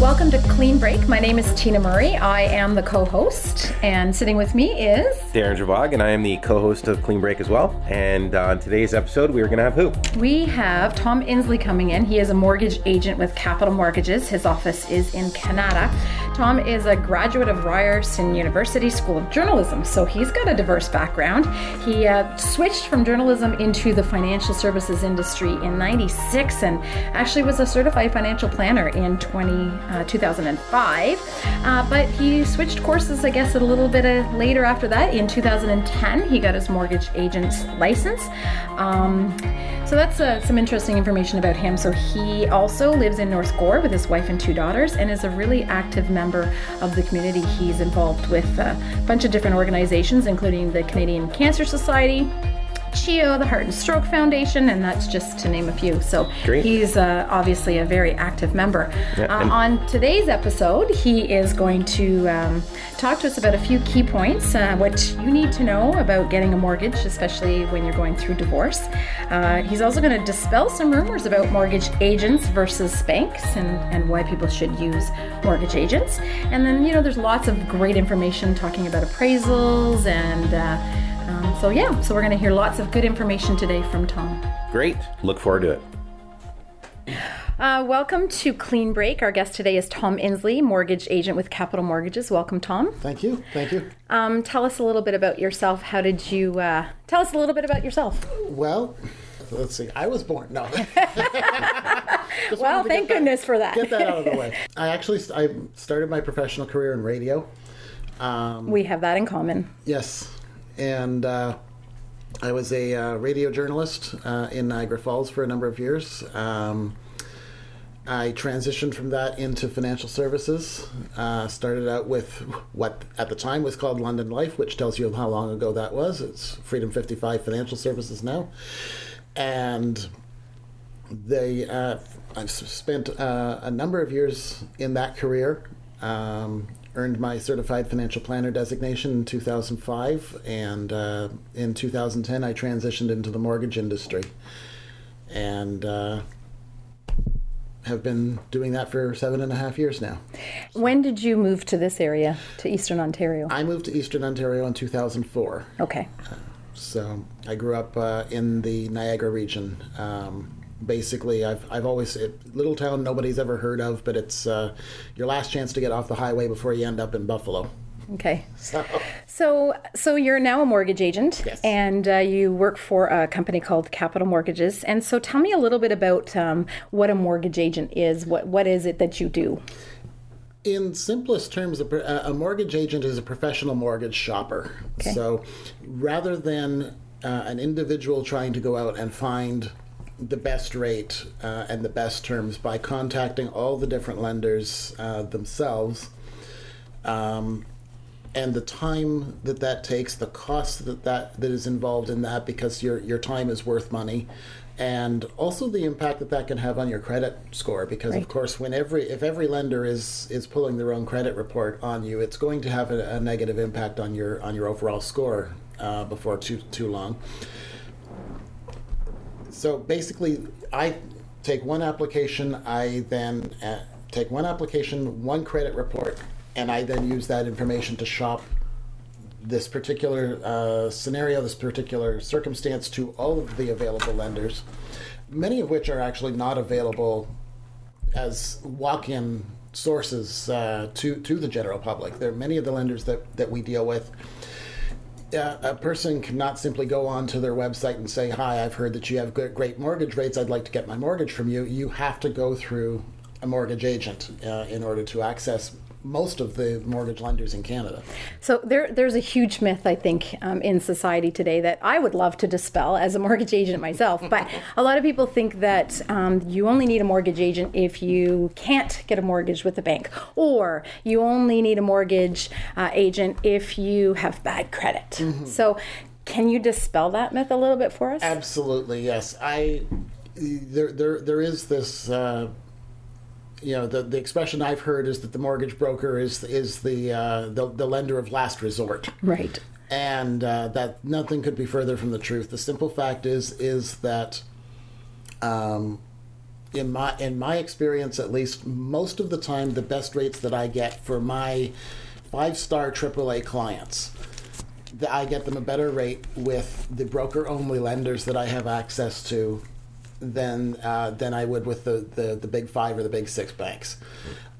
Welcome to Clean Break. My name is Tina Murray. I am the co host, and sitting with me is Darren Javog, and I am the co host of Clean Break as well. And on today's episode, we are going to have who? We have Tom Inslee coming in. He is a mortgage agent with Capital Mortgages. His office is in Canada. Tom is a graduate of Ryerson University School of Journalism, so he's got a diverse background. He uh, switched from journalism into the financial services industry in 96 and actually was a certified financial planner in 20 uh, 2005. Uh, but he switched courses, I guess, a little bit uh, later after that. In 2010, he got his mortgage agent's license. Um, so that's uh, some interesting information about him. So he also lives in North Gower with his wife and two daughters and is a really active member of the community. He's involved with a bunch of different organizations, including the Canadian Cancer Society. CHEO, the Heart and Stroke Foundation, and that's just to name a few. So Great. he's uh, obviously a very active member. Yeah, uh, on today's episode, he is going to um, talk to us about a few key points, uh, what you need to know about getting a mortgage, especially when you're going through divorce. Uh, he's also going to dispel some rumors about mortgage agents versus banks and, and why people should use mortgage agents. And then, you know, there's lots of great information talking about appraisals and uh, um, so, yeah, so we're going to hear lots of good information today from Tom. Great. Look forward to it. Uh, welcome to Clean Break. Our guest today is Tom Inslee, mortgage agent with Capital Mortgages. Welcome, Tom. Thank you. Thank you. Um, tell us a little bit about yourself. How did you uh, tell us a little bit about yourself? Well, let's see. I was born. No. Well, thank get that- goodness for that. Get that out of the way. I actually I started my professional career in radio. We have that in common. Yes, and uh, I was a uh, radio journalist uh, in Niagara Falls for a number of years. Um, I transitioned from that into financial services. Uh, started out with what at the time was called London Life, which tells you how long ago that was. It's Freedom 55 Financial Services now. And they, uh, I've spent a number of years in that career. Um, earned my certified financial planner designation in 2005, and uh, in 2010 I transitioned into the mortgage industry, and uh, have been doing that for seven and a half years now. When did you move to this area, to Eastern Ontario? I moved to Eastern Ontario in 2004. Okay. So I grew up uh, in the Niagara region. Um, basically, I've, I've always, it, little town nobody's ever heard of, but it's uh, your last chance to get off the highway before you end up in Buffalo. Okay. So, So, so you're now a mortgage agent, Yes. and uh, you work for a company called Capital Mortgages. And so, tell me a little bit about um, what a mortgage agent is. What what is it that you do? in simplest terms, a, a mortgage agent is a professional mortgage shopper. Okay. So rather than uh, an individual trying to go out and find the best rate uh, and the best terms by contacting all the different lenders uh, themselves, um, and the time that that takes, the cost that, that that is involved in that, because your your time is worth money, and also the impact that that can have on your credit score. Because Right. of course, when every if every lender is is pulling their own credit report on you, it's going to have a, a negative impact on your on your overall score uh, before too too long. So basically, I take one application, I then uh, take one application, one credit report, and I then use that information to shop this particular uh, scenario, this particular circumstance to all of the available lenders, many of which are actually not available as walk-in sources uh, to to the general public. There are many of the lenders that that we deal with. A person cannot simply go onto their website and say, "Hi, I've heard that you have great mortgage rates. I'd like to get my mortgage from you." You have to go through a mortgage agent uh, in order to access most of the mortgage lenders in Canada. So there, there's a huge myth, I think, um, in society today that I would love to dispel as a mortgage agent myself. But a lot of people think that um, you only need a mortgage agent if you can't get a mortgage with the bank, or you only need a mortgage uh, agent if you have bad credit. So, can you dispel that myth a little bit for us? Absolutely, yes. I there there there is this. Uh, you know, the, the expression I've heard is that the mortgage broker is is the uh, the, the lender of last resort. Right. and uh, that nothing could be further from the truth. The simple fact is is that um, in my in my experience at least, most of the time the best rates that I get for my five star AAA clients, that I get them a better rate with the broker only lenders that I have access to than uh, than I would with the, the, the big five or the big six banks.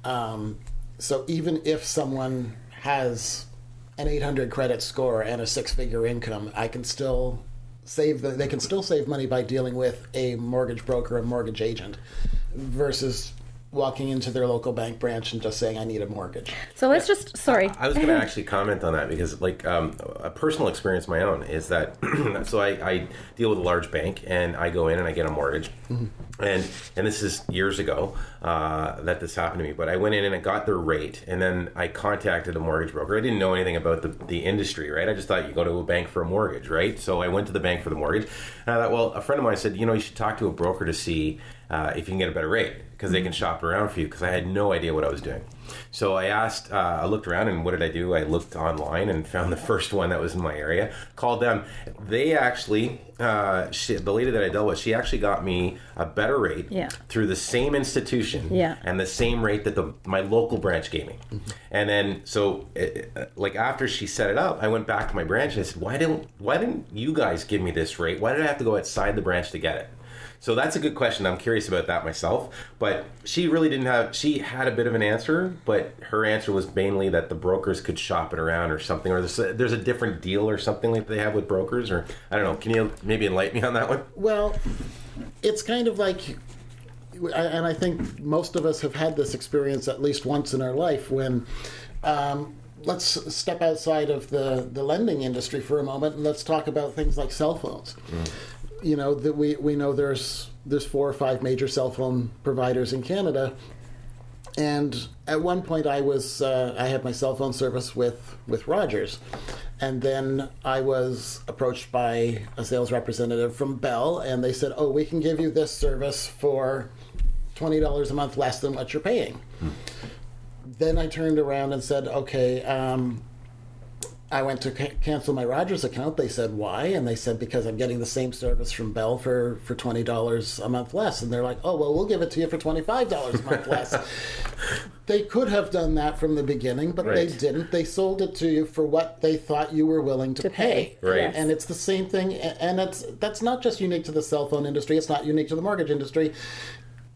Um, so even if someone has an 800 credit score and a six figure income, I can still save the, they can still save money by dealing with a mortgage broker a mortgage agent versus walking into their local bank branch and just saying I need a mortgage. So let's just sorry. I was going to actually comment on that because, like, um, a personal experience my own is that. so I, I, deal with a large bank, and I go in and I get a mortgage, mm-hmm. And and this is years ago uh, that this happened to me. But I went in and I got their rate, and then I contacted a mortgage broker. I didn't know anything about the the industry, right? I just thought you go to a bank for a mortgage, right? So I went to the bank for the mortgage, and I thought, well, a friend of mine said, you know, you should talk to a broker to see uh, if you can get a better rate because they can shop around for you because I had no idea what I was doing. So I asked, uh, I looked around and what did I do? I looked online and found the first one that was in my area, called them. They actually, uh, she, the lady that I dealt with, she actually got me a better rate yeah. through the same institution yeah. and the same rate that the my local branch gave me. Mm-hmm. And then, so it, like after she set it up, I went back to my branch and I said, why didn't, why didn't you guys give me this rate? Why did I have to go outside the branch to get it? So that's a good question. I'm curious about that myself. But she really didn't have, she had a bit of an answer, but her answer was mainly that the brokers could shop it around or something, or there's a, there's a different deal or something like they have with brokers, or I don't know. Can you maybe enlighten me on that one? Well, it's kind of like and I think most of us have had this experience at least once in our life when um, let's step outside of the, the lending industry for a moment and let's talk about things like cell phones. Mm you know that we we know there's there's four or five major cell phone providers in Canada. And at one point, I was uh, I had my cell phone service with with Rogers, and then I was approached by a sales representative from Bell, and they said, "Oh, we can give you this service for twenty dollars a month less than what you're paying." Hmm. Then I turned around and said, "Okay, um, I went to ca- cancel my Rogers account. They said why, and they said because I'm getting the same service from Bell for for twenty dollars a month less. And they're like, oh well, we'll give it to you for twenty five dollars a month less. they could have done that from the beginning, but right. they didn't. They sold it to you for what they thought you were willing to, to pay. pay. Right. And it's the same thing. And it's that's not just unique to the cell phone industry. It's not unique to the mortgage industry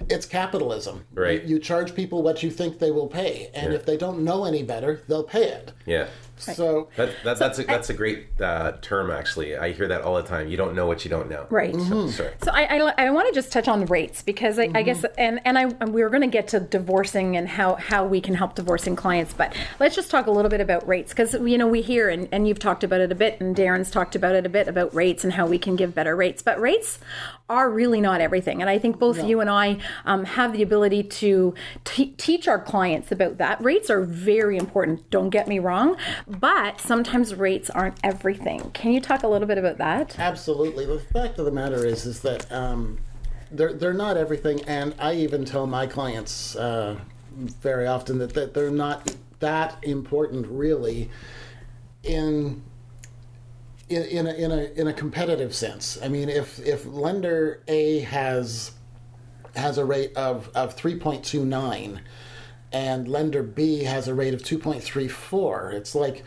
it's capitalism. Right. You, you, charge people what you think they will pay, and yeah. if they don't know any better, they'll pay it. Yeah. So that, that, that's a, that's a great uh, term. Actually, I hear that all the time. You don't know what you don't know. Right. Mm-hmm. So, so I, I, I, want to just touch on rates because I, mm-hmm. I guess and and I and we were going to get to divorcing and how how we can help divorcing clients, but let's just talk a little bit about rates because you know we hear and, and you've talked about it a bit and Darren's talked about it a bit about rates and how we can give better rates, but rates are really not everything, and I think both no. you and I um, have the ability to t- teach our clients about that. Rates are very important. Don't get me wrong, but sometimes rates aren't everything. Can you talk a little bit about that? Absolutely. The fact of the matter is, is that um, they're they're not everything, and I even tell my clients uh, very often that, that they're not that important, really, in in, in, a, in a in a competitive sense. I mean, if if lender A has has a rate of of three point two nine, and lender B has a rate of two point three four, it's like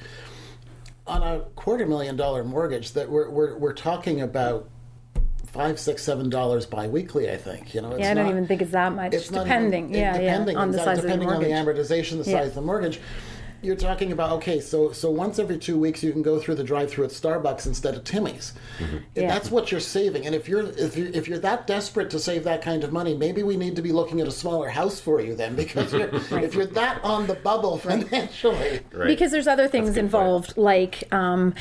on a quarter million dollar mortgage that we're we're, we're talking about five, six, seven dollars biweekly. I think you know. It's yeah, I don't not, even think it's that much. It's depending, even, yeah, depending, yeah, on the size depending of the on the amortization, the yeah. size of the mortgage you're talking about okay so so once every two weeks you can go through the drive through at starbucks instead of timmy's mm-hmm. yeah. that's what you're saving and if you're if you're if you're that desperate to save that kind of money maybe we need to be looking at a smaller house for you then because you're, right. if you're that on the bubble financially right. because there's other things involved point. like um,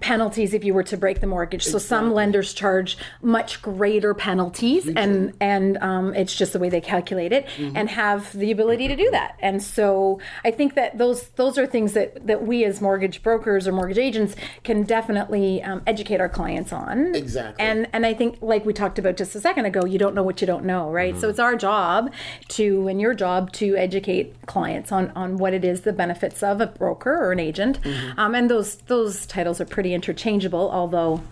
penalties if you were to break the mortgage. So some lenders charge much greater penalties, and and um, it's just the way they calculate it, mm-hmm. and have the ability to do that. And so I think that those those are things that that we as mortgage brokers or mortgage agents can definitely um, educate our clients on. Exactly. And and I think like we talked about just a second ago, you don't know what you don't know, right? Mm-hmm. So it's our job to and your job to educate clients on on what it is the benefits of a broker or an agent, mm-hmm. um, and those those titles are pretty interchangeable, although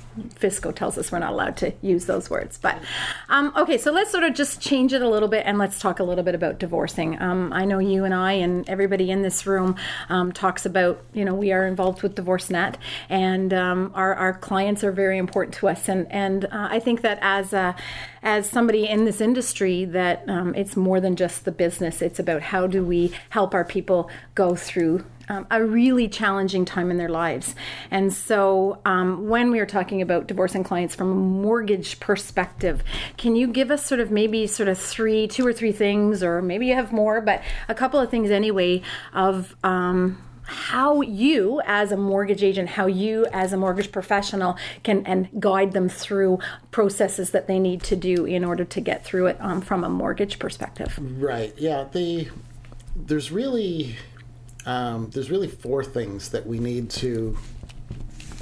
FSCO tells us we're not allowed to use those words. But um, okay, so let's sort of just change it a little bit and let's talk a little bit about divorcing. Um, I know you and I and everybody in this room um, talks about, you know, we are involved with DivorceNet and um, our, our clients are very important to us. And, and uh, I think that as a, as somebody in this industry that um, it's more than just the business. It's about how do we help our people go through um, a really challenging time in their lives. And so, um, when we are talking about divorcing clients from a mortgage perspective, can you give us sort of maybe sort of three, two or three things, or maybe you have more, but a couple of things anyway, of um, how you as a mortgage agent how you as a mortgage professional can and guide them through processes that they need to do in order to get through it um, from a mortgage perspective right yeah the there's really um, there's really four things that we need to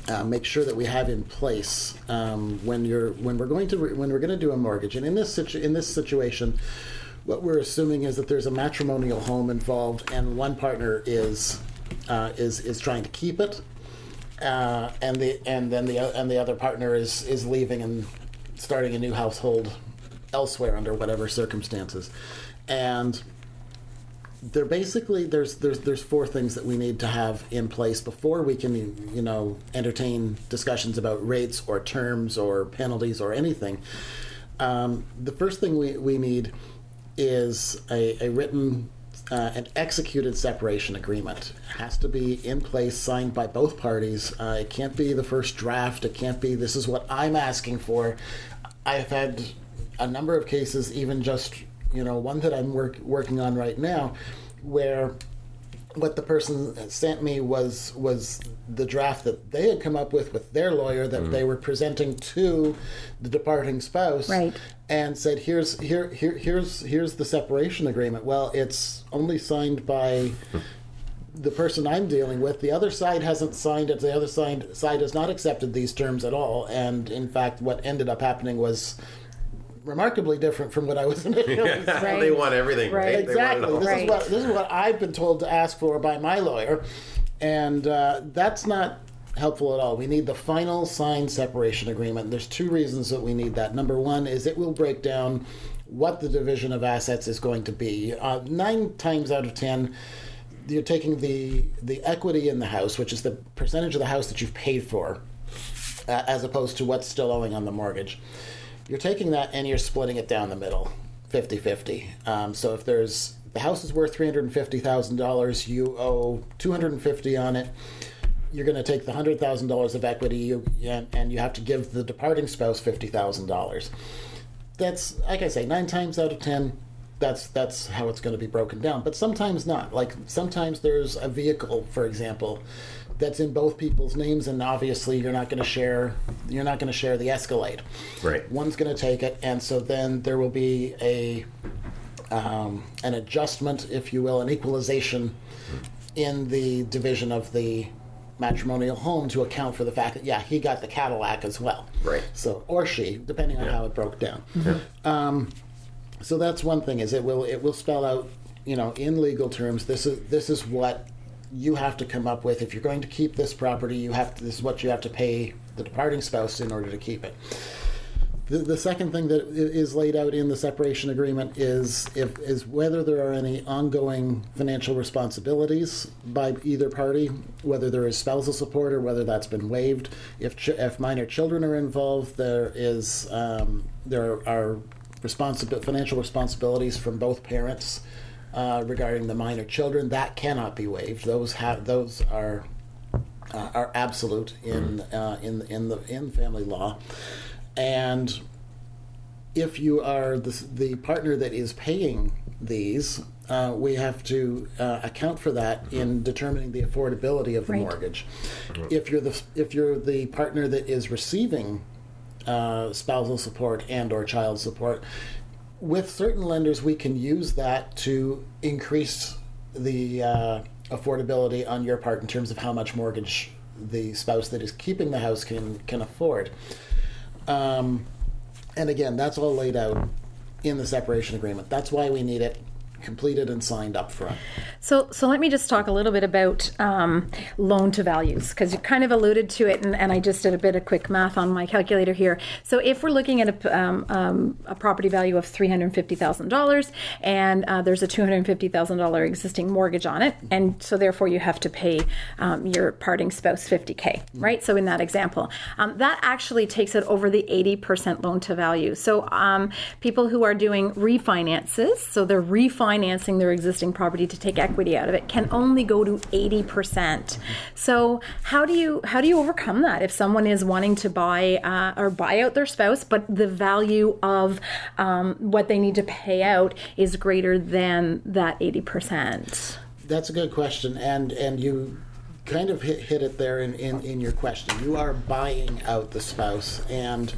uh, make sure that we have in place um, when you're when we're going to re- when we're going to do a mortgage. And in this situ- in this situation what we're assuming is that there's a matrimonial home involved and one partner is uh, is is trying to keep it, uh, and the and then the and the other partner is is leaving and starting a new household elsewhere under whatever circumstances, and they're basically there's there's there's four things that we need to have in place before we can you know entertain discussions about rates or terms or penalties or anything. Um, the first thing we, we need is a, a written uh, an executed separation agreement it has to be in place, signed by both parties. Uh, it can't be the first draft. It can't be this is what I'm asking for. I've had a number of cases, even just you know one that I'm work, working on right now, where what the person sent me was was the draft that they had come up with with their lawyer that mm. they were presenting to the departing spouse right. and said here's here, here here's here's the separation agreement well it's only signed by the person I'm dealing with the other side hasn't signed it the other side side has not accepted these terms at all and in fact what ended up happening was remarkably different from what I was initially yeah. right. They want everything, right? right? Exactly. This right. is what this is what I've been told to ask for by my lawyer, and uh, that's not helpful at all. We need the final signed separation agreement. There's two reasons that we need that. Number one is it will break down what the division of assets is going to be. Uh, nine times out of ten you're taking the the equity in the house, which is the percentage of the house that you've paid for, uh, as opposed to what's still owing on the mortgage you're taking that and you're splitting it down the middle 50 50 um, so if there's the house is worth $350000 you owe 250 on it you're going to take the $100000 of equity you, and, and you have to give the departing spouse $50000 that's like i say nine times out of ten that's that's how it's going to be broken down. But sometimes not. Like sometimes there's a vehicle for example that's in both people's names, and obviously you're not going to share you're not going to share the Escalade. Right. One's going to take it, and so then there will be a um, an adjustment, if you will, an equalization in the division of the matrimonial home to account for the fact that yeah he got the Cadillac as well. Right. So or she, depending on yeah. how it broke down. Yeah. Um, so that's one thing is it will it will spell out you know in legal terms this is this is what you have to come up with if you're going to keep this property you have to, this is what you have to pay the departing spouse in order to keep it the, the second thing that is laid out in the separation agreement is if is whether there are any ongoing financial responsibilities by either party, whether there is spousal support or whether that's been waived. If ch- if minor children are involved, there is um, there are responsible financial responsibilities from both parents uh, regarding the minor children. That cannot be waived. Those have those are uh, are absolute in mm-hmm. uh, in in the in family law, and if you are the, the partner that is paying these, uh, we have to uh, account for that in determining the affordability of the right. mortgage. If you're the if you're the partner that is receiving uh, spousal support and or child support, with certain lenders, we can use that to increase the uh, affordability on your part in terms of how much mortgage the spouse that is keeping the house can can afford. Um, and again, that's all laid out in the separation agreement. That's why we need it. Completed and signed up front. So, so let me just talk a little bit about um, loan to values because you kind of alluded to it, and, and, I just did a bit of quick math on my calculator here. So, if we're looking at a, um, um, a property value of three hundred fifty thousand dollars, and uh, there's a two hundred fifty thousand dollar existing mortgage on it, and so therefore you have to pay um, your parting spouse fifty k, right? So, in that example, um, that actually takes it over the eighty percent loan to value. So, um, people who are doing refinances, so they're refinancing their existing property to take equity out of it, can only go to eighty percent. So, how do you how do you overcome that if someone is wanting to buy uh, or buy out their spouse, but the value of um, what they need to pay out is greater than that eighty percent? That's a good question, and and you kind of hit, hit it there in, in, in your question. You are buying out the spouse, and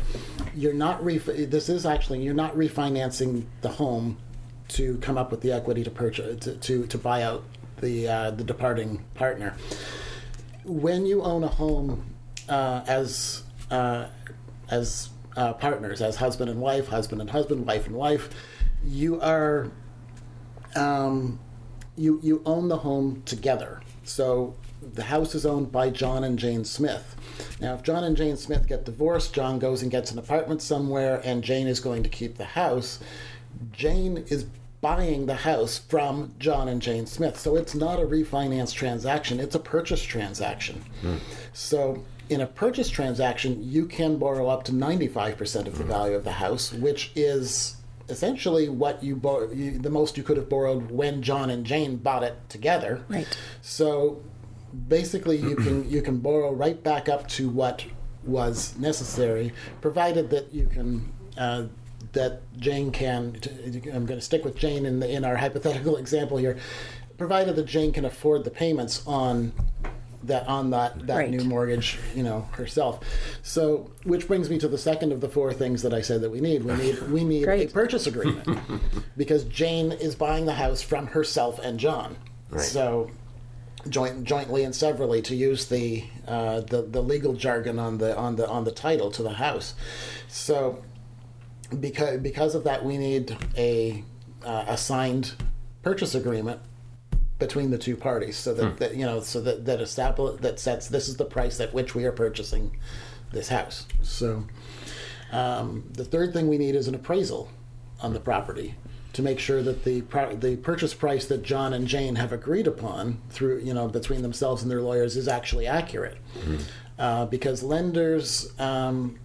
you're not ref- this is actually you're not refinancing the home to come up with the equity to purchase to, to, to buy out the uh, the departing partner. When you own a home uh, as uh, as uh, partners, as husband and wife, husband and husband, wife and wife, you are um, you you own the home together. So the house is owned by John and Jane Smith. Now, if John and Jane Smith get divorced, John goes and gets an apartment somewhere, and Jane is going to keep the house. Jane is buying the house from John and Jane Smith. So it's not a refinance transaction, it's a purchase transaction. Mm. So in a purchase transaction, you can borrow up to 95% of the mm. value of the house, which is essentially what you, bor- you, the most you could have borrowed when John and Jane bought it together. Right. So basically you can you can borrow right back up to what was necessary, provided that you can uh, that Jane can. I'm going to stick with Jane in the, in our hypothetical example here, provided that Jane can afford the payments on that on that that right. new mortgage, you know, herself. So, which brings me to the second of the four things that I said that we need. We need we need a purchase agreement because Jane is buying the house from herself and John. Right. So, joint, jointly and severally, to use the, uh, the the legal jargon on the on the on the title to the house. So, because because of that, we need a uh, a signed purchase agreement between the two parties, so that, hmm. that you know, so that that establish that sets this is the price at which we are purchasing this house. So, um, the third thing we need is an appraisal on the property to make sure that the the purchase price that John and Jane have agreed upon through you know between themselves and their lawyers is actually accurate, mm-hmm. uh, because lenders, um,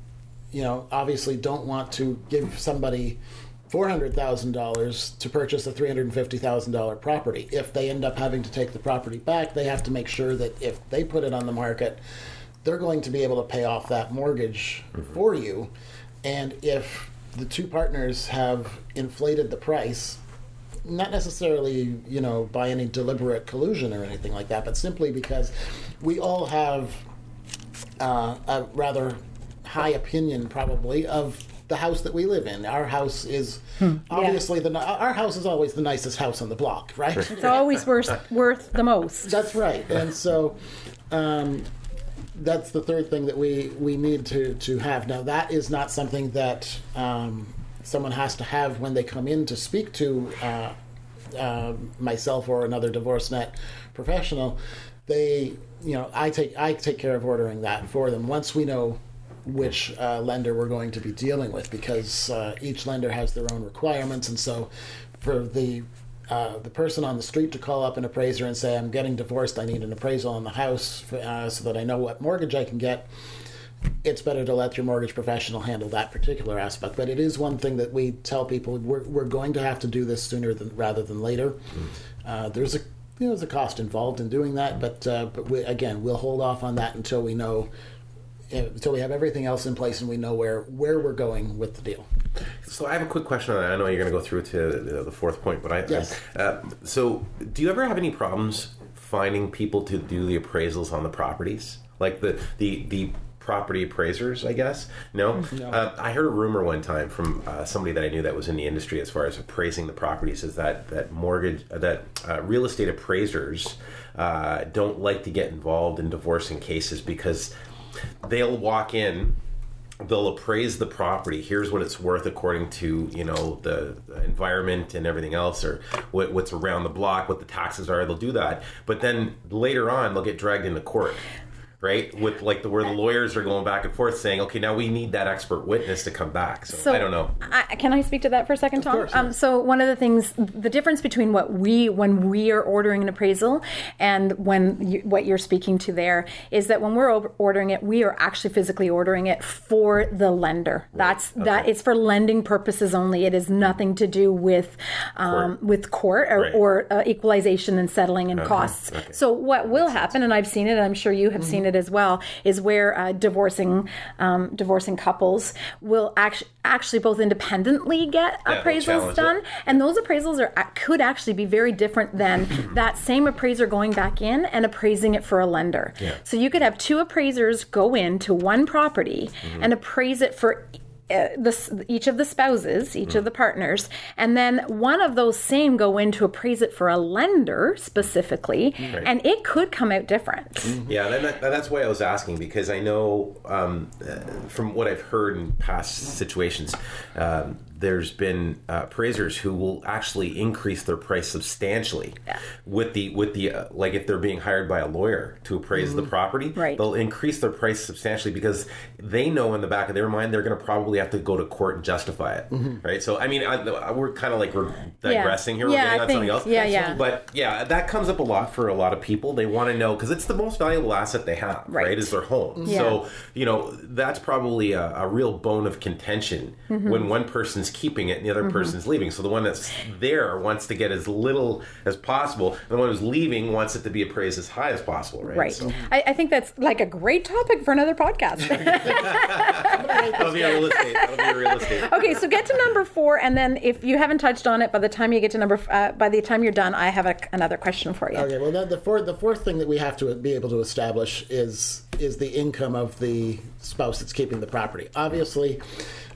you know, obviously don't want to give somebody four hundred thousand dollars to purchase a three hundred and fifty thousand dollar property. If they end up having to take the property back, they have to make sure that if they put it on the market, they're going to be able to pay off that mortgage mm-hmm. for you, and if the two partners have inflated the price not necessarily you know by any deliberate collusion or anything like that but simply because we all have uh, a rather high opinion probably of the house that we live in our house is hmm. obviously yeah. the our house is always the nicest house on the block right it's always worth worth the most that's right and so um, that's the third thing that we we need to to have. Now that is not something that um, someone has to have when they come in to speak to uh, uh, myself or another DivorceNet professional. They, you know, I take I take care of ordering that for them once we know which uh, lender we're going to be dealing with because uh, each lender has their own requirements, and so for the uh, the person on the street to call up an appraiser and say, I'm getting divorced, I need an appraisal on the house for, uh, so that I know what mortgage I can get, it's better to let your mortgage professional handle that particular aspect. But it is one thing that we tell people we're, we're going to have to do this sooner than, rather than later. Mm. Uh, there's a you know, there's a cost involved in doing that, but uh, but we, again, we'll hold off on that until we know until we have everything else in place and we know where where we're going with the deal. So I have a quick question on that. I know you're going to go through to the, the fourth point, but I yes. Uh, so do you ever have any problems finding people to do the appraisals on the properties, like the the the property appraisers, I guess. No, no. Uh, I heard a rumor one time from uh, somebody that I knew that was in the industry as far as appraising the properties is that that mortgage uh, that uh, real estate appraisers uh, don't like to get involved in divorcing cases because they'll walk in they'll appraise the property. Here's what it's worth according to you know the environment and everything else, or what, what's around the block, what the taxes are. They'll do that, but then later on they'll get dragged into court. Right, with like the where the lawyers are going back and forth saying, okay, now we need that expert witness to come back. So, I don't know. I, can I speak to that for a second, Tom? course, yeah. um, so one of the things, the difference between what we when we are ordering an appraisal and when you, what you're speaking to there is that when we're ordering it, we are actually physically ordering it for the lender. That's that it's for lending purposes only. It is nothing to do with um, Court. with court or, Right. or uh, equalization and settling and costs. okay. So what will happen, and I've seen it, and I'm sure you have seen it as well, is where uh, divorcing um, divorcing couples will actually actually both independently get they'll appraisals done, it. and those appraisals are could actually be very different than that same appraiser going back in and appraising it for a lender. Yeah. So you could have two appraisers go into one property Mm-hmm. and appraise it for uh, the, each of the spouses, each Mm-hmm. of the partners, and then one of those same go in to appraise it for a lender specifically, and it could come out different. Yeah, then that, that's why I was asking because I know um, uh, from what I've heard in past situations, um, there's been uh, appraisers who will actually increase their price substantially yeah. with the with the uh, like if they're being hired by a lawyer to appraise the property, Right. they'll increase their price substantially because they know in the back of their mind they're going to probably have to go to court and justify it, right? So I mean, I, I- we're kind of like we're digressing here. We're Yeah, getting I on something else. yeah, yeah. But yeah, that comes up a lot for a lot of people. They want to know because it's the most valuable asset they have, right? Right. Is their home. Yeah. So you know that's probably a, a real bone of contention Mm-hmm. when one person's keeping it and the other person's leaving. So the one that's there wants to get as little as possible, and the one who's leaving wants it to be appraised as high as possible, right? Right. So I, I think that's like a great topic for another podcast. that'll be a real estate. That'll be a real estate. okay, so get to number four, and then if you haven't touched on it, by the time you get to number, uh, by the time you're done, I have a, another question for you. Okay, well, the, the fourth the fourth thing that we have to be able to establish is is the income of the spouse that's keeping the property. Obviously,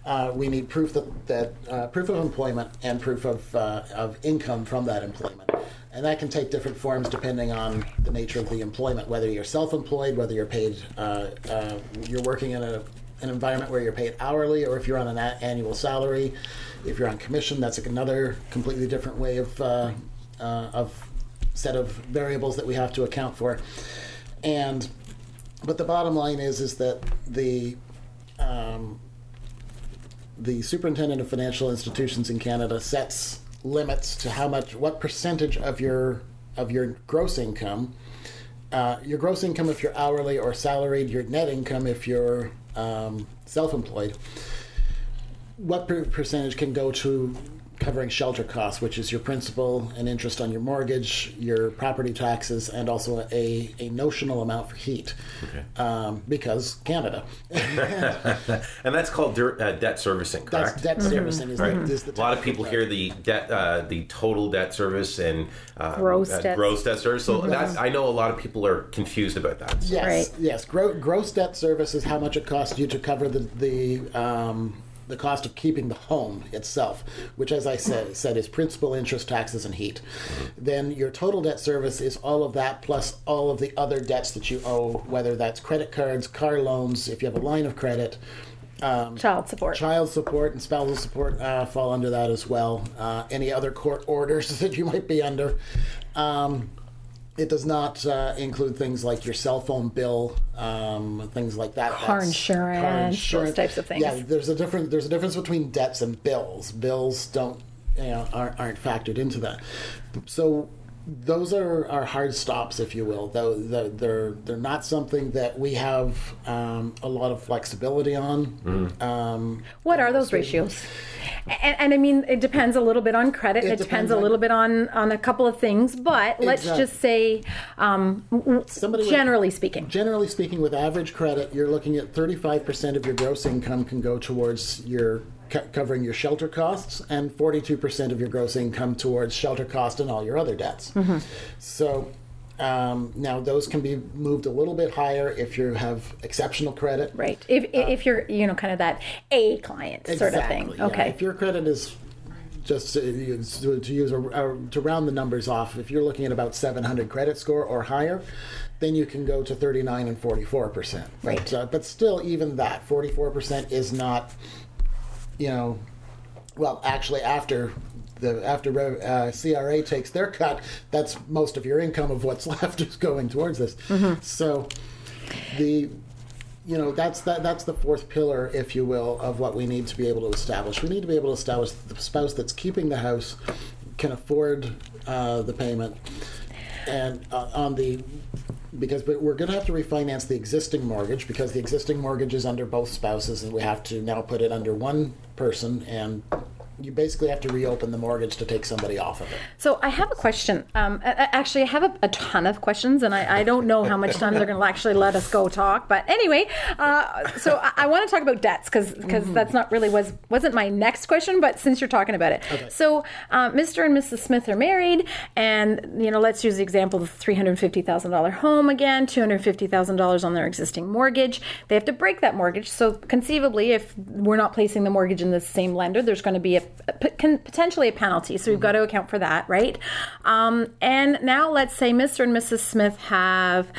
uh, we need proof that that uh, proof of employment and proof of uh, of income from that employment, and that can take different forms depending on the nature of the employment. Whether you're self-employed, whether you're paid, uh, uh, you're working in a an environment where you're paid hourly, or if you're on an a- annual salary. If you're on commission, that's another completely different way of uh, uh, of set of variables that we have to account for. And but the bottom line is is that the um, the superintendent of financial institutions in Canada sets limits to how much what percentage of your of your gross income uh, your gross income if you're hourly or salaried your net income if you're um, self-employed what per- percentage can go to covering shelter costs, which is your principal and interest on your mortgage, your property taxes, and also a, a notional amount for heat, um, because Canada. and that's called dir- uh, debt servicing, That's correct? debt servicing. Is, Right. the, is the a lot of people hear the debt, uh, the total debt service and um, Gross uh, debt. gross debt service. So that's I know a lot of people are confused about that. So- Yes, Right. yes. Gro- gross debt service is how much it costs you to cover the the um, the cost of keeping the home itself, which, as I said, said is principal, interest, taxes, and heat. Then your total debt service is all of that plus all of the other debts that you owe, whether that's credit cards, car loans, if you have a line of credit. Um, Child support. Child support and spousal support uh, fall under that as well. Uh, any other court orders that you might be under. Um, it does not uh, include things like your cell phone bill, um, things like that. Car That's- insurance, those types of things. Yeah, there's a different there's a difference between debts and bills. Bills don't you know aren't, aren't factored into that. So those are, are hard stops, if you will. Though they're, they're they're not something that we have um, a lot of flexibility on. Um, What are those ratios? And, and I mean, it depends a little bit on credit. It, It depends, depends a on- little bit on on a couple of things. But let's Exactly. just say, um, w- Somebody with- generally speaking, Generally speaking, with average credit, you're looking at 35% of your gross income can go towards your co- covering your shelter costs, and 42% of your gross income towards shelter cost and all your other debts. So um, now those can be moved a little bit higher if you have exceptional credit. right? If if you're you know kind of that A client sort of thing, Exactly, yeah. okay. If your credit is just to, to to use a, a, to round the numbers off, if you're looking at about 700 credit score or higher, then you can go to 39 and 44 percent. Right. But, uh, but still, even that 44 percent is not, you know, well, actually, after the after uh, CRA takes their cut, that's most of your income of what's left is going towards this. So, the you know that's that that's the fourth pillar, if you will, of what we need to be able to establish. We need to be able to establish that the spouse that's keeping the house can afford uh, the payment, and uh, on the because we're going to have to refinance the existing mortgage because the existing mortgage is under both spouses, and we have to now put it under one person and. You basically have to reopen the mortgage to take somebody off of it. So I have a question. Um, actually, I have a, a ton of questions, and I, I don't know how much time they're going to actually let us go talk. But anyway, uh, so I, I want to talk about debts because Mm-hmm. that's not really was wasn't my next question. But since you're talking about it, so uh, Mr. and Mrs. Smith are married, and you know, let's use the example of three hundred fifty thousand dollar home again, two hundred fifty thousand dollars on their existing mortgage. They have to break that mortgage. So conceivably, if we're not placing the mortgage in the same lender, there's going to be a, a p- can- potentially a penalty. So we've got to account for that, right? Um, and now let's say Mr. and Mrs. Smith have,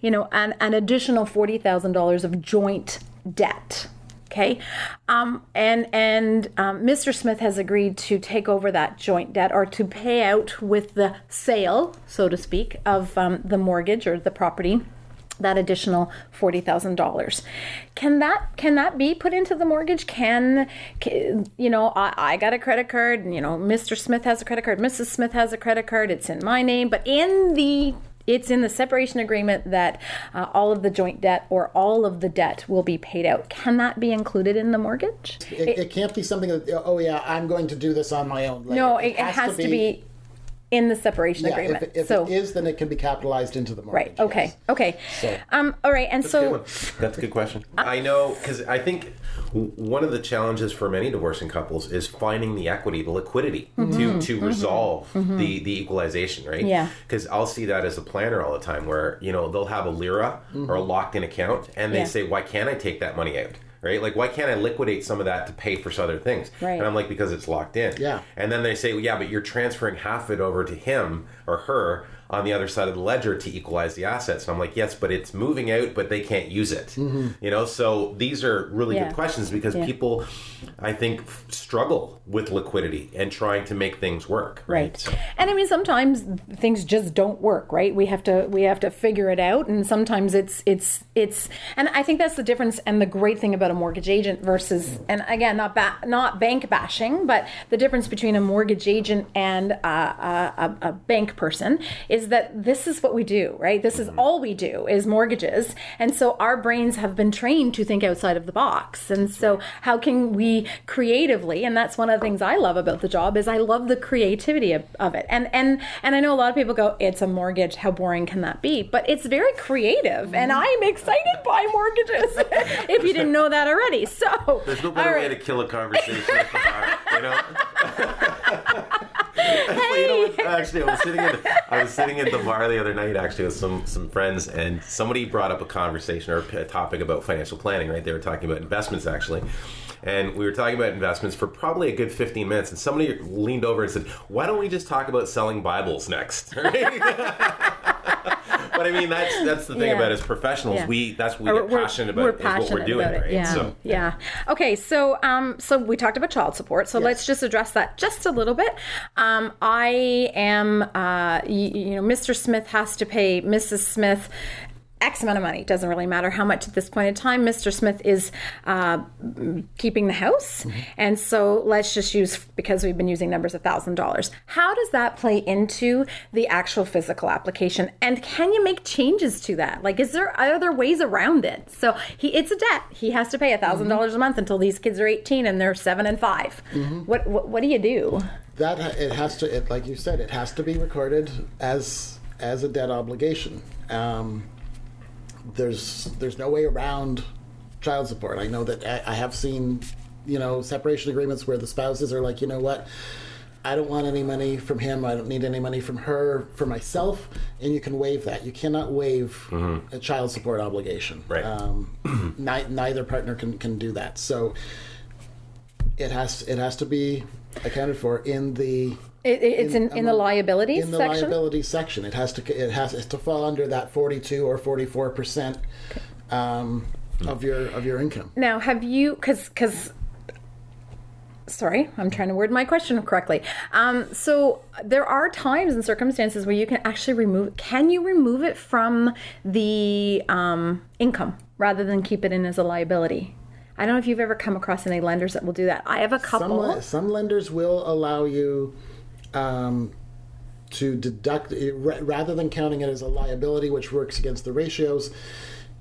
you know, an, an additional forty thousand dollars of joint debt. Okay, um, and and um, Mr. Smith has agreed to take over that joint debt or to pay out with the sale, so to speak, of um, the mortgage or the property that additional forty thousand dollars. Can that can that be put into the mortgage? Can, can you know I, I got a credit card, and you know Mr. Smith has a credit card, Mrs. Smith has a credit card. It's in my name, but in the it's in the separation agreement that uh, all of the joint debt or all of the debt will be paid out. Can that be included in the mortgage? It, it can't be something that oh yeah I'm going to do this on my own. Later. no, it, it has, to, be, in the separation Yeah, agreement. if, if so it is, then it can be capitalized into the mortgage. right, okay, yes. okay. So- Um, all right, and Good so one. That's a good question. Uh, I know because I think one of the challenges for many divorcing couples is finding the equity, the liquidity mm-hmm. to to mm-hmm. resolve mm-hmm. the the equalization, right? Yeah. Because I'll see that as a planner all the time, where you know they'll have a LIRA or a locked in account, and they Yeah. say, "Why can't I take that money out?" Right? Like, why can't I liquidate some of that to pay for some other things? Right. And I'm like, because it's locked in. Yeah. And then they say, well, yeah, but you're transferring half of it over to him or her on the other side of the ledger to equalize the assets. And I'm like, yes, but it's moving out, but they can't use it. Mm-hmm. You know, so these are really Yeah. good questions because Yeah. people, I think, struggle with liquidity and trying to make things work. Right. right. So, and i mean sometimes things just don't work right? We have to we have to figure it out and sometimes it's it's it's and i think that's the difference and the great thing about a mortgage agent versus and again not ba- not bank bashing but the difference between a mortgage agent and a, a, a- a bank person is that this is what we do right? This is mm-hmm. all we do is mortgages and so our brains have been trained to think outside of the box. And so how can we creatively and that's one of the things i love about the job is i love the creativity of, of it and and and i know a lot of people go it's a mortgage how boring can that be but it's very creative and mm-hmm. i'm excited by mortgages if you didn't know that already so there's no better all way to kill a conversation at bar, you know? Actually, you know? Actually, I was sitting in I was sitting in the bar the other night actually with some some friends, and somebody brought up a conversation or a topic about financial planning. Right, they were talking about investments actually. And we were talking about investments for probably a good 15 minutes, and somebody leaned over and said, "Why don't we just talk about selling Bibles next?" But I mean, that's that's the thing Yeah. about as professionals, Yeah. we that's what we get passionate about we're is what we're passionate doing, about it, right? Yeah, So yeah. Okay, so um, so we talked about child support. So let's just address that just a little bit. Um, I am, uh, you, you know, Mr. Smith has to pay Mrs. Smith. X amount of money. It doesn't really matter how much at this point in time. Mr. Smith is uh, keeping the house. And so let's just use, because we've been using numbers, $1,000. How does that play into the actual physical application? And can you make changes to that? Like, is there other ways around it? So he, it's a debt. He has to pay $1,000 a month until these kids are 18 and they're seven and 5 What, what, what do you do? that it has to it like you said it has to be recorded as as a debt obligation um, there's there's no way around child support i know that I, I have seen you know separation agreements where the spouses are like you know what I don't want any money from him. I don't need any money from her for myself, and you can waive that. You cannot waive a child support obligation. Right. Um, ni- neither partner can, can do that. So it has it has to be accounted for in the It, it- it's in, in, the liabilities section. in the section. liability section. It has to it has to fall under that forty two or forty four percent um, of your of your income. Now, have you, because, because, sorry, I'm trying to word my question correctly. Um, so there are times and circumstances where you can actually remove, can you remove it from the um, income rather than keep it in as a liability? I don't know if you've ever come across any lenders that will do that. I have a couple. le- some lenders will allow you. Um, to deduct ra- rather than counting it as a liability, which works against the ratios,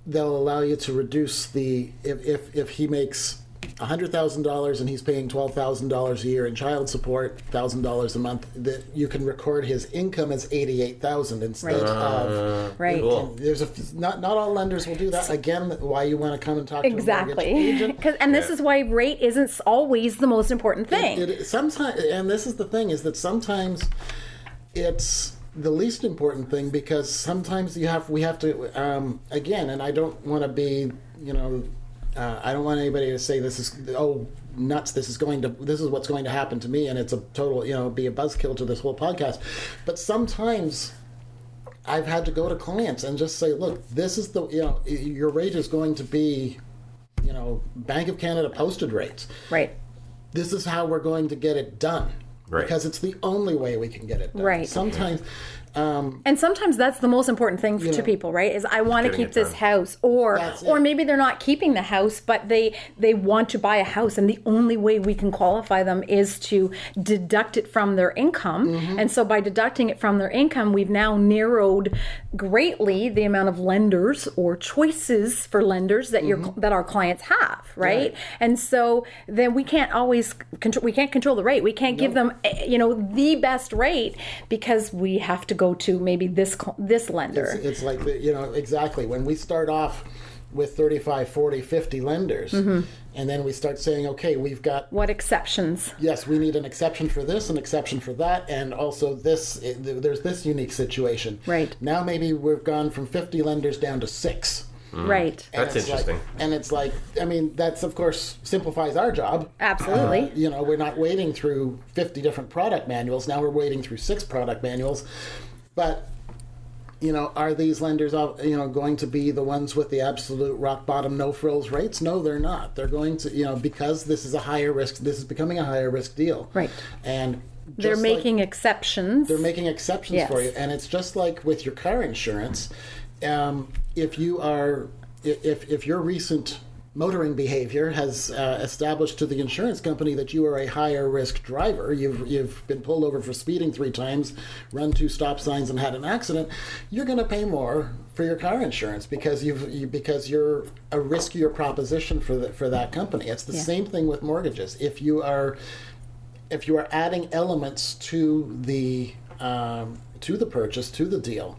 they'll allow you to reduce the if if, if he makes hundred thousand dollars and he's paying twelve thousand dollars a year in child support, thousand dollars a month, that you can record his income as eighty eight thousand instead Right. of. right. Cool. There's a not not all lenders will do that. Again, why you want to come and talk to a mortgage Exactly. agent. 'Cause- and this Yeah. is why rate isn't always the most important thing. It, sometimes, and this is the thing, is that sometimes it's the least important thing because sometimes you have we have to um, again, and I don't want to be, you know, uh, I don't want anybody to say this is oh nuts. This is going to this is what's going to happen to me, and it's a total you know be a buzzkill to this whole podcast. But sometimes. I've had to go to clients and just say, look, this is the, you know, your rate is going to be, you know, Bank of Canada posted rates right. this is how we're going to get it done. Right. Because it's the only way we can get it done. Right. Sometimes, um, And sometimes that's the most important thing to know, people, right? Is I want to keep this done. house, or That's or it. maybe they're not keeping the house, but they they want to buy a house, and the only way we can qualify them is to deduct it from their income. Mm-hmm. And so by deducting it from their income, we've now narrowed greatly the amount of lenders or choices for lenders that your Mm-hmm. that our clients have, right? And so then we can't always control we can't control the rate. We can't give them eh, you know the best rate because we have to go to maybe this this lender. it's, it's like, the, you know, exactly. When we start off with 35, 40, 50 lenders, Mm-hmm. and then we start saying, okay, we've got, what exceptions? yes, we need an exception for this, an exception for that, and also this, eh, there's this unique situation. Right. Now maybe we've gone from 50 lenders down to six. Right. And That's it's like- interesting. and it's like, I mean, that's of course simplifies our job. Absolutely. Uh, you know, we're not wading through 50 different product manuals. Now we're wading through six product manuals. But, you know, are these lenders, all- you know, going to be the ones with the absolute rock bottom, no frills rates? No, they're not. They're going to, you know, because this is a higher risk, this is becoming a higher risk deal. Right. And They're just like- making exceptions. they're making exceptions Yes. for you, and it's just like with your car insurance. Um, if you are, if if your recent motoring behavior has uh, established to the insurance company that you are a higher risk driver, you've you've been pulled over for speeding three times, run two stop signs, and had an accident, you're going to pay more for your car insurance because you've you, because you're a riskier proposition for the, for that company. It's the Yeah. same thing with mortgages. If you are if you are adding elements to the um, to the purchase to the deal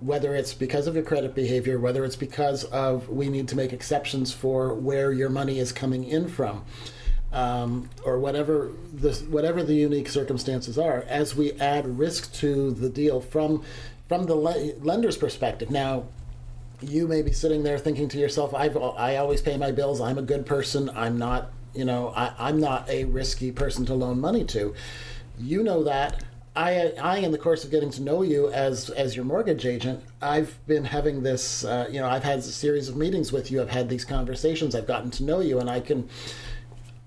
whether it's because of your credit behavior whether it's because of we need to make exceptions for where your money is coming in from um, or whatever the whatever the unique circumstances are as we add risk to the deal from from the le- lender's perspective now you may be sitting there thinking to yourself, I've, I always pay my bills. I'm a good person. I'm not, you know, I, I'm not a risky person to loan money to. You know that. I, I, in the course of getting to know you as as your mortgage agent, I've been having this. Uh, you know, I've had a series of meetings with you. I've had these conversations. I've gotten to know you, and I can.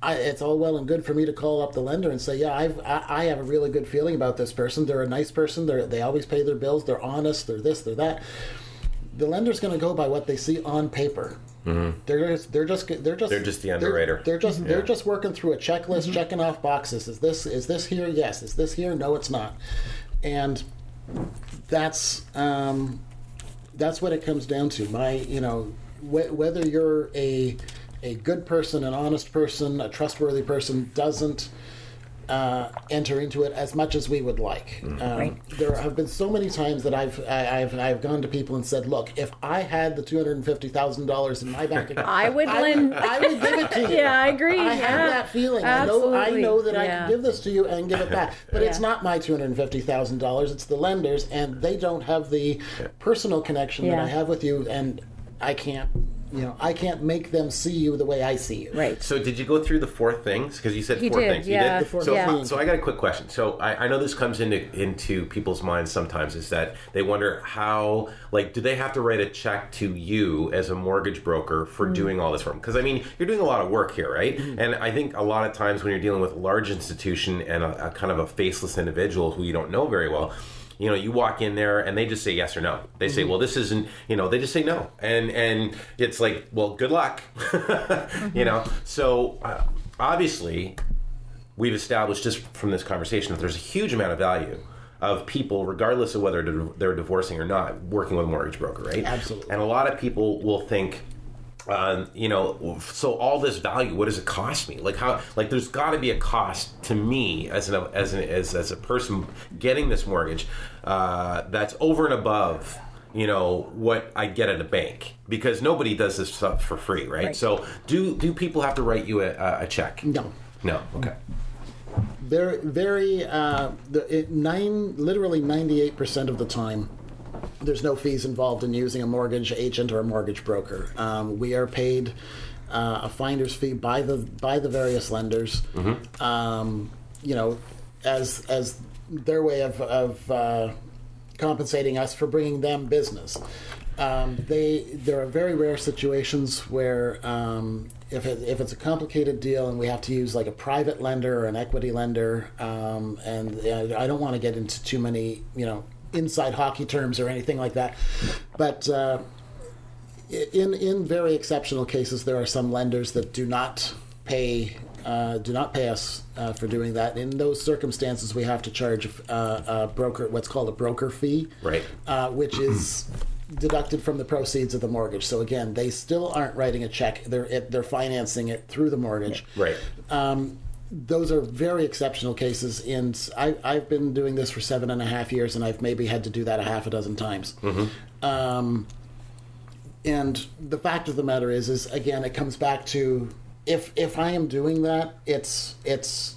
I, it's all well and good for me to call up the lender and say, yeah, I've, I, I have a really good feeling about this person. They're a nice person. They're, they always pay their bills. They're honest. They're this. They're that the lender's going to go by what they see on paper. Mm-hmm. They're just they're just they're just They're just the underwriter. They're, they're just they're just working through a checklist, Mm-hmm. checking off boxes. Is this is this here? Yes. Is this here? No, it's not. And that's um, that's what it comes down to. My you know wh- whether you're a a good person, an honest person, a trustworthy person doesn't uh, enter into it as much as we would like. Um, Right. There have been so many times that I've I, I've I've gone to people and said, "Look, if I had the two hundred and fifty thousand dollars in my bank account, I would I lend- I would give it to you. Yeah, I agree. I yeah. have that feeling. I know. I know that I can give this to you and give it back. But it's not my two hundred and fifty thousand dollars. It's the lenders, and they don't have the personal connection that I have with you, and I can't. You know, I can't make them see you the way I see you. Right. So did you go through the four things? Because you said He four did, things. yeah. You The did. four so, things. so I got a quick question. So I, I know this comes into into people's minds sometimes. Is that they wonder how, like, do they have to write a check to you as a mortgage broker for Mm. doing all this for them? Because I mean, you're doing a lot of work here, right? Mm-hmm. And I think a lot of times when you're dealing with a large institution and a, a kind of a faceless individual who you don't know very well you know you walk in there and they just say yes or no. They say well this isn't you know they just say no. And and it's like well good luck. You know? So uh, obviously we've established just from this conversation that there's a huge amount of value of people regardless of whether they're- they're divorcing or not working with a mortgage broker right? Absolutely. and a lot of people will think um, you know, so all this value, what does it cost me? Like how, like there's got to be a cost to me as an as an as, as a person getting this mortgage uh, that's over and above, you know, what I get at a bank because nobody does this stuff for free, right? Right. So do do people have to write you a, a check? No. No. Okay. Very, very. Uh, the it, nine, literally ninety-eight percent of the time, there's no fees involved in using a mortgage agent or a mortgage broker. Um, we are paid uh, a finder's fee by the by the various lenders. Um, you know, as as their way of of uh, compensating us for bringing them business. Um, they there are very rare situations where um, if it, if it's a complicated deal and we have to use like a private lender or an equity lender, um, and uh, I don't want to get into too many you know inside hockey terms or anything like that, but. Uh, in in very exceptional cases, there are some lenders that do not pay uh, do not pay us uh, for doing that. In those circumstances, we have to charge uh, a broker what's called a broker fee, Right. Uh, which is deducted from the proceeds of the mortgage. So again, they still aren't writing a check; they're it, they're financing it through the mortgage. Right. Um, those are very exceptional cases. And I, I've been doing this for seven and a half years, and I've maybe had to do that a half a dozen times. Um, and the fact of the matter is, is again, it comes back to if if I am doing that, it's it's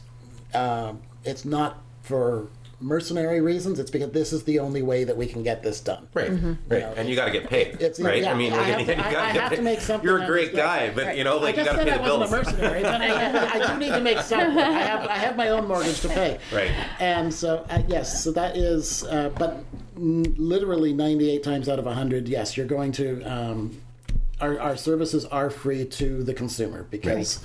uh, it's not for mercenary reasons. It's because this is the only way that we can get this done. Right, right, and you got to get paid, It's- right? yeah, I mean, I like, have to- you I, I have to make something. You're a great guy, but Right. you know, like I you got to said pay I the wasn't a mercenary, but I, I do need to make something. I have I have my own mortgage to pay. Right. And so uh, yes, so that is, uh, but literally ninety eight times out of hundred, yes, you're going to. Um, our, our services are free to the consumer because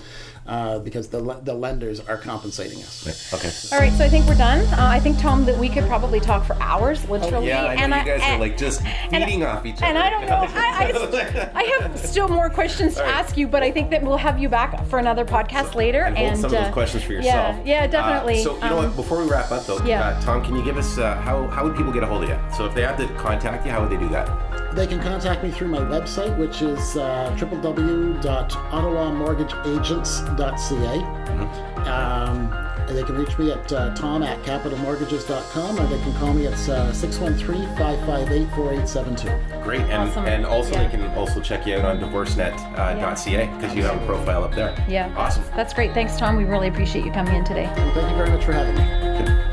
uh, because the the lenders are compensating us. Okay. All right, so I think we're done. Uh, I think Tom that we could probably talk for hours, literally. Yeah, I know and you guys and- are like just and- feeding off each other. And I don't know. I, I, I have still more questions to All right. ask you, but I think that we'll have you back for another podcast later. and hold some of those uh, questions for yourself. Yeah, yeah, definitely. Uh, so you know Um, what? Before we wrap up, though, yeah. uh, Tom, can you give us uh, how how would people get a hold of you? So if they have to contact you, how would they do that? They can contact me through my website, which is uh, www.ottawamortgageagents.ca. Um, and they can reach me at uh, tom at capitalmortgages.com or they can call me at uh, 613-558-4872. Great, and Awesome. and also Yeah. they can also check you out on divorcenet.ca because you have a profile up there. yeah. Awesome. That's great. Thanks, Tom. We really appreciate you coming in today. Thank you very much for having me. Good.